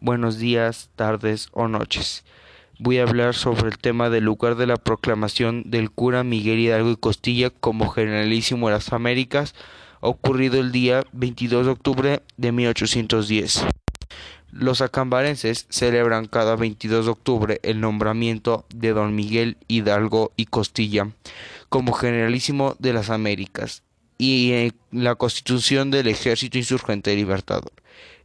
buenos días, tardes o noches. Voy a hablar sobre el tema del lugar de la proclamación del cura Miguel Hidalgo y Costilla como generalísimo de las Américas, ocurrido el día 22 de octubre de 1810. Los acambarenses celebran cada 22 de octubre el nombramiento de don Miguel Hidalgo y Costilla como generalísimo de las Américas y la constitución del Ejército Insurgente Libertador.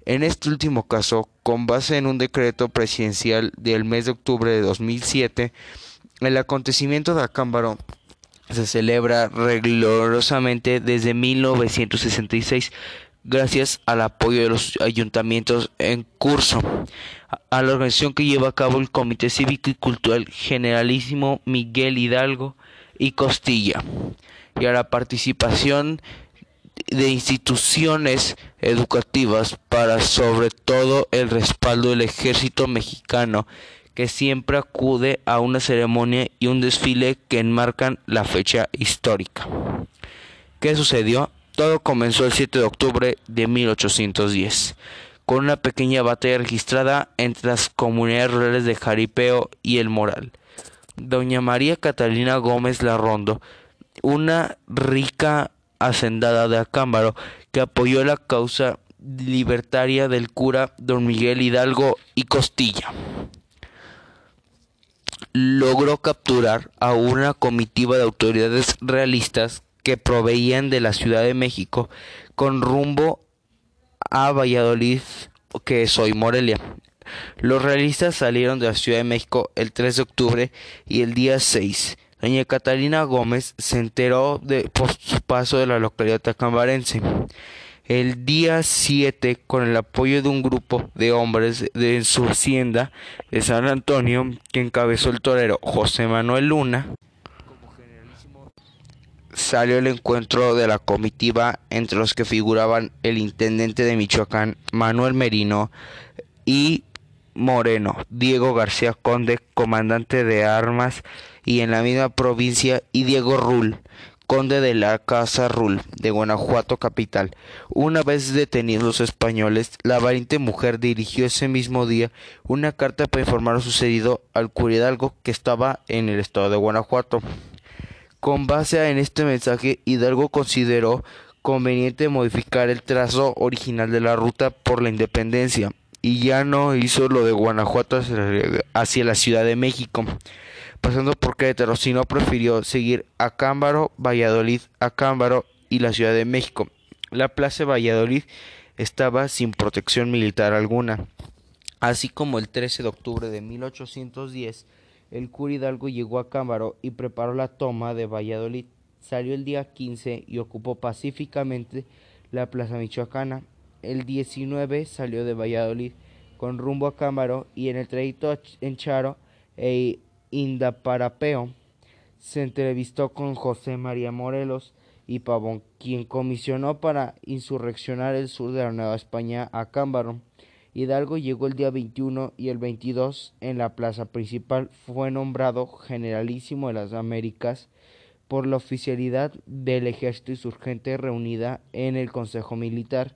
En este último caso, con base en un decreto presidencial del mes de octubre de 2007, el acontecimiento de Acámbaro se celebra rigurosamente desde 1966 gracias al apoyo de los ayuntamientos en curso, a la organización que lleva a cabo el Comité Cívico y Cultural Generalísimo Miguel Hidalgo y Costilla y a la participación de instituciones educativas para sobre todo el respaldo del ejército mexicano que siempre acude a una ceremonia y un desfile que enmarcan la fecha histórica. ¿Qué sucedió? Todo comenzó el 7 de octubre de 1810, con una pequeña batalla registrada entre las comunidades rurales de Jaripeo y El Moral. Doña María Catalina Gómez Larrondo una rica hacendada de Acámbaro que apoyó la causa libertaria del cura don Miguel Hidalgo y Costilla. Logró capturar a una comitiva de autoridades realistas que proveían de la Ciudad de México con rumbo a Valladolid, que es hoy Morelia. Los realistas salieron de la Ciudad de México el 3 de octubre y el día 6 Doña Catalina Gómez se enteró de, por su paso de la localidad tacambarense. El día 7, con el apoyo de un grupo de hombres de su hacienda de San Antonio, que encabezó el torero José Manuel Luna, salió el encuentro de la comitiva entre los que figuraban el intendente de Michoacán, Manuel Merino, y Moreno, Diego García Conde, comandante de armas y en la misma provincia, y Diego Rull, conde de la Casa Rull, de Guanajuato capital. Una vez detenidos los españoles, la valiente mujer dirigió ese mismo día una carta para informar lo sucedido al curidalgo que estaba en el estado de Guanajuato. Con base en este mensaje, Hidalgo consideró conveniente modificar el trazo original de la ruta por la independencia y ya no hizo lo de Guanajuato hacia la Ciudad de México, pasando por Querétaro, sino prefirió seguir a Cámbaro, Valladolid, a Cámbaro y la Ciudad de México. La plaza de Valladolid estaba sin protección militar alguna. Así como el 13 de octubre de 1810, el cura Hidalgo llegó a Cámbaro y preparó la toma de Valladolid. Salió el día 15 y ocupó pacíficamente la plaza michoacana el 19 salió de Valladolid con rumbo a Cámaro y en el trayecto en Charo e Indaparapeo se entrevistó con José María Morelos y Pavón, quien comisionó para insurreccionar el sur de la Nueva España a Cámbaro. Hidalgo llegó el día 21 y el 22 en la plaza principal fue nombrado generalísimo de las Américas por la oficialidad del ejército insurgente reunida en el Consejo Militar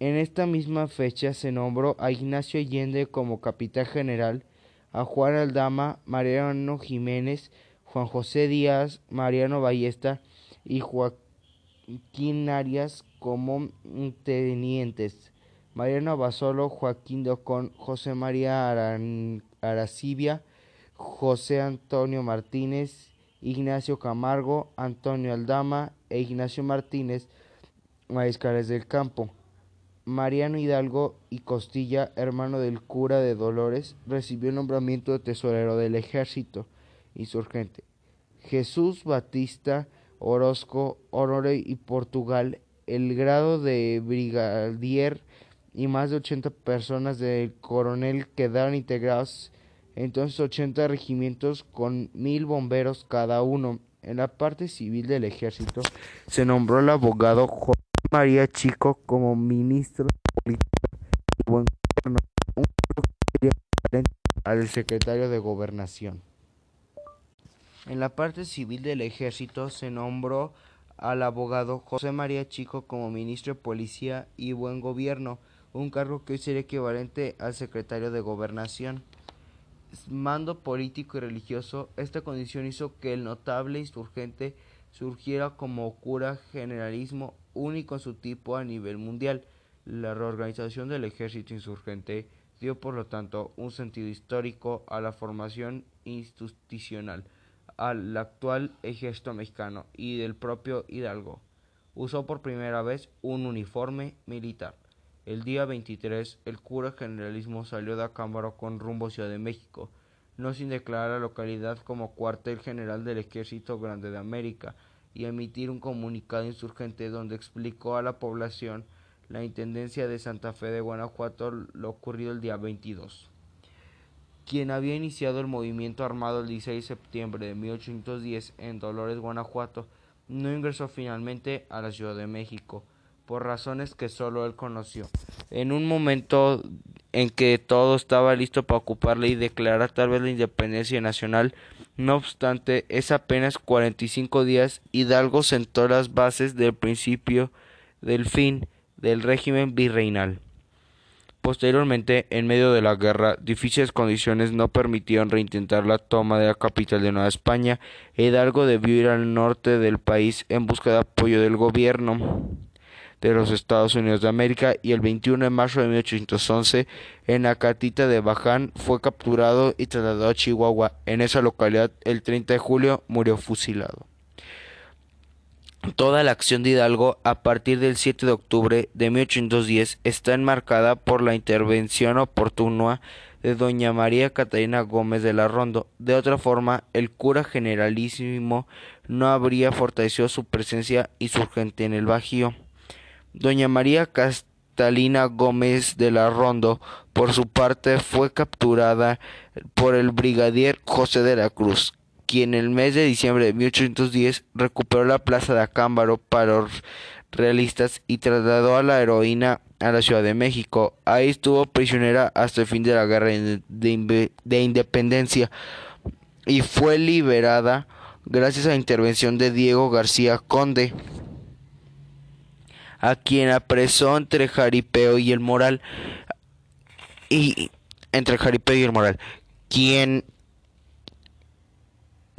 en esta misma fecha se nombró a Ignacio Allende como capitán general, a Juan Aldama, Mariano Jiménez, Juan José Díaz, Mariano Ballesta y Joaquín Arias como tenientes. Mariano Basolo, Joaquín Docón, José María Aracibia, José Antonio Martínez, Ignacio Camargo, Antonio Aldama e Ignacio Martínez, mariscales del campo. Mariano Hidalgo y Costilla, hermano del cura de Dolores, recibió el nombramiento de tesorero del ejército insurgente. Jesús Batista Orozco, Honore y Portugal, el grado de brigadier y más de 80 personas del coronel quedaron integrados entonces 80 regimientos con mil bomberos cada uno. En la parte civil del ejército se nombró el abogado María Chico como ministro de Política y Buen Gobierno, un cargo al secretario de Gobernación. En la parte civil del ejército se nombró al abogado José María Chico como ministro de Policía y Buen Gobierno, un cargo que hoy sería equivalente al secretario de gobernación. Mando político y religioso, esta condición hizo que el notable insurgente surgiera como cura generalismo único en su tipo a nivel mundial. La reorganización del ejército insurgente dio por lo tanto un sentido histórico a la formación institucional al actual ejército mexicano y del propio Hidalgo. Usó por primera vez un uniforme militar. El día 23, el cura generalismo salió de Acámbaro con rumbo a Ciudad de México, no sin declarar la localidad como cuartel general del Ejército Grande de América y emitir un comunicado insurgente donde explicó a la población la Intendencia de Santa Fe de Guanajuato lo ocurrido el día 22. Quien había iniciado el movimiento armado el 16 de septiembre de 1810 en Dolores, Guanajuato, no ingresó finalmente a la Ciudad de México, por razones que solo él conoció. En un momento en que todo estaba listo para ocuparle y declarar tal vez la independencia nacional, no obstante, es apenas 45 días Hidalgo sentó las bases del principio del fin del régimen virreinal. Posteriormente, en medio de la guerra, difíciles condiciones no permitieron reintentar la toma de la capital de Nueva España Hidalgo debió ir al norte del país en busca de apoyo del gobierno de los Estados Unidos de América y el 21 de marzo de 1811 en la catita de Baján fue capturado y trasladado a Chihuahua. En esa localidad el 30 de julio murió fusilado. Toda la acción de Hidalgo a partir del 7 de octubre de 1810 está enmarcada por la intervención oportuna de doña María Catalina Gómez de la Rondo. De otra forma, el cura generalísimo no habría fortalecido su presencia insurgente en el Bajío. Doña María Catalina Gómez de la Rondo, por su parte, fue capturada por el brigadier José de la Cruz, quien en el mes de diciembre de 1810 recuperó la plaza de Acámbaro para los realistas y trasladó a la heroína a la Ciudad de México. Ahí estuvo prisionera hasta el fin de la guerra de, independencia y fue liberada gracias a la intervención de Diego García Conde, a quien apresó entre Jaripeo y el Moral. Y entre Jaripeo y el Moral, quien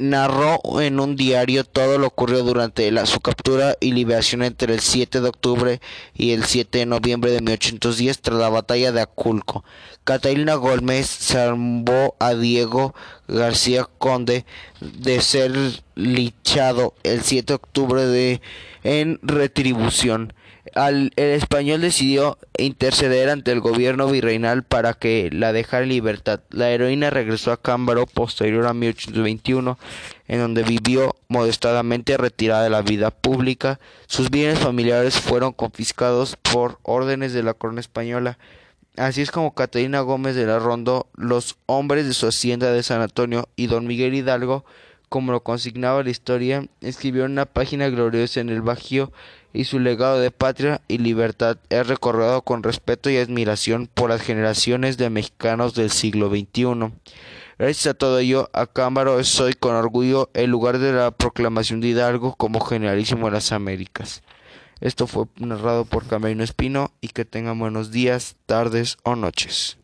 narró en un diario todo lo ocurrido durante la, su captura y liberación entre el 7 de octubre y el 7 de noviembre de 1810 tras la batalla de Aculco. Catalina Gómez salvó a Diego García Conde de ser lichado el 7 de octubre de, en retribución el español decidió interceder ante el gobierno virreinal para que la dejara en libertad. La heroína regresó a Cámbaro posterior a 1821, en donde vivió modestadamente retirada de la vida pública. Sus bienes familiares fueron confiscados por órdenes de la corona española. Así es como Catalina Gómez de la Rondo, los hombres de su hacienda de San Antonio y don Miguel Hidalgo, como lo consignaba la historia, escribieron una página gloriosa en el Bajío y su legado de patria y libertad es recordado con respeto y admiración por las generaciones de mexicanos del siglo XXI. Gracias a todo ello, Acámbaro es hoy con orgullo el lugar de la proclamación de Hidalgo como generalísimo de las Américas. Esto fue narrado por Camino Espino y que tengan buenos días, tardes o noches.